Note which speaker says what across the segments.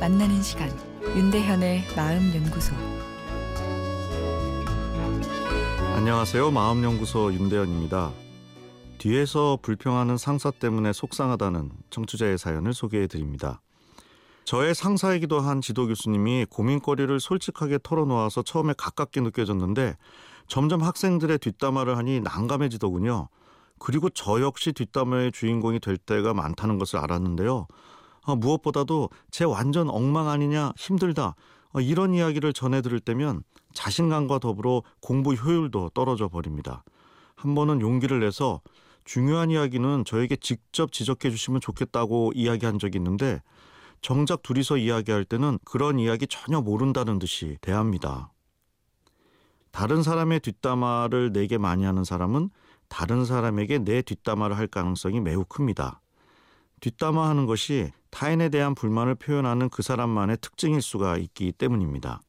Speaker 1: 만나는 시간 윤대현의 마음 연구소
Speaker 2: 안녕하세요. 마음 연구소 윤대현입니다. 뒤에서 불평하는 상사 때문에 속상하다는 청취자의 사연을 소개해 드립니다. 저의 상사이기도 한 지도 교수님이 고민거리를 솔직하게 털어놓아서 처음에 가깝게 느껴졌는데 점점 학생들의 뒷담화를 하니 난감해지더군요. 그리고 저 역시 뒷담화의 주인공이 될 때가 많다는 것을 알았는데요. 아, 무엇보다도 제 완전 엉망 아니냐 힘들다 아, 이런 이야기를 전해 들을 때면 자신감과 더불어 공부 효율도 떨어져 버립니다. 한 번은 용기를 내서 중요한 이야기는 저에게 직접 지적해 주시면 좋겠다고 이야기한 적이 있는데 정작 둘이서 이야기할 때는 그런 이야기 전혀 모른다는 듯이 대합니다. 다른 사람의 뒷담화를 내게 많이 하는 사람은 다른 사람에게 내 뒷담화를 할 가능성이 매우 큽니다. 뒷담화하는 것이 타인에 대한 불만을 표현하는 그 사람만의 특징일 수가 있기 때문입니다.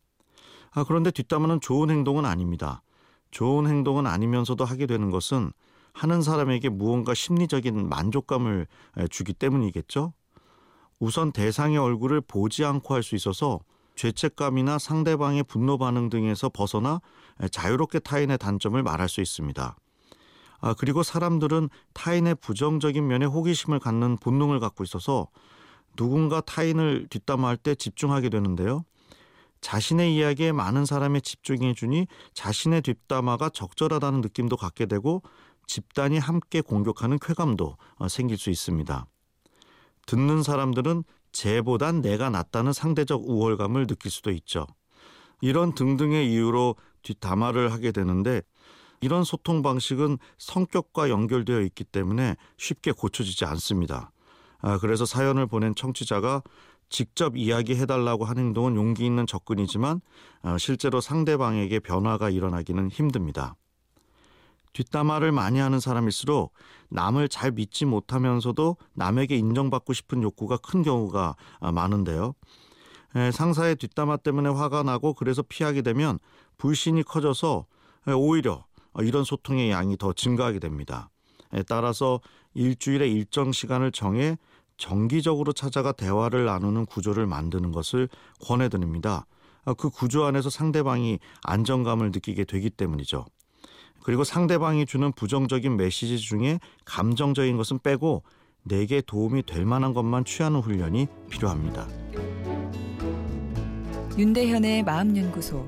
Speaker 2: 아, 그런데 뒷담화는 좋은 행동은 아닙니다. 좋은 행동은 아니면서도 하게 되는 것은 하는 사람에게 무언가 심리적인 만족감을 주기 때문이겠죠? 우선 대상의 얼굴을 보지 않고 할 수 있어서 죄책감이나 상대방의 분노 반응 등에서 벗어나 자유롭게 타인의 단점을 말할 수 있습니다. 아, 그리고 사람들은 타인의 부정적인 면에 호기심을 갖는 본능을 갖고 있어서 누군가 타인을 뒷담화할 때 집중하게 되는데요. 자신의 이야기에 많은 사람이 집중해 주니 자신의 뒷담화가 적절하다는 느낌도 갖게 되고 집단이 함께 공격하는 쾌감도 어, 생길 수 있습니다. 듣는 사람들은 쟤보단 내가 낫다는 상대적 우월감을 느낄 수도 있죠. 이런 등등의 이유로 뒷담화를 하게 되는데 이런 소통 방식은 성격과 연결되어 있기 때문에 쉽게 고쳐지지 않습니다. 아, 그래서 사연을 보낸 청취자가 직접 이야기해달라고 하는 행동은 용기 있는 접근이지만 아, 실제로 상대방에게 변화가 일어나기는 힘듭니다. 뒷담화를 많이 하는 사람일수록 남을 잘 믿지 못하면서도 남에게 인정받고 싶은 욕구가 큰 경우가 아, 많은데요. 상사의 뒷담화 때문에 화가 나고 그래서 피하게 되면 불신이 커져서 오히려 어, 이런 소통의 양이 더 증가하게 됩니다. 따라서 일주일에 일정 시간을 정해 정기적으로 찾아가 대화를 나누는 구조를 만드는 것을 권해드립니다. 어, 그 구조 안에서 상대방이 안정감을 느끼게 되기 때문이죠. 그리고 상대방이 주는 부정적인 메시지 중에 감정적인 것은 빼고 내게 도움이 될 만한 것만 취하는 훈련이 필요합니다.
Speaker 1: 윤대현의 마음연구소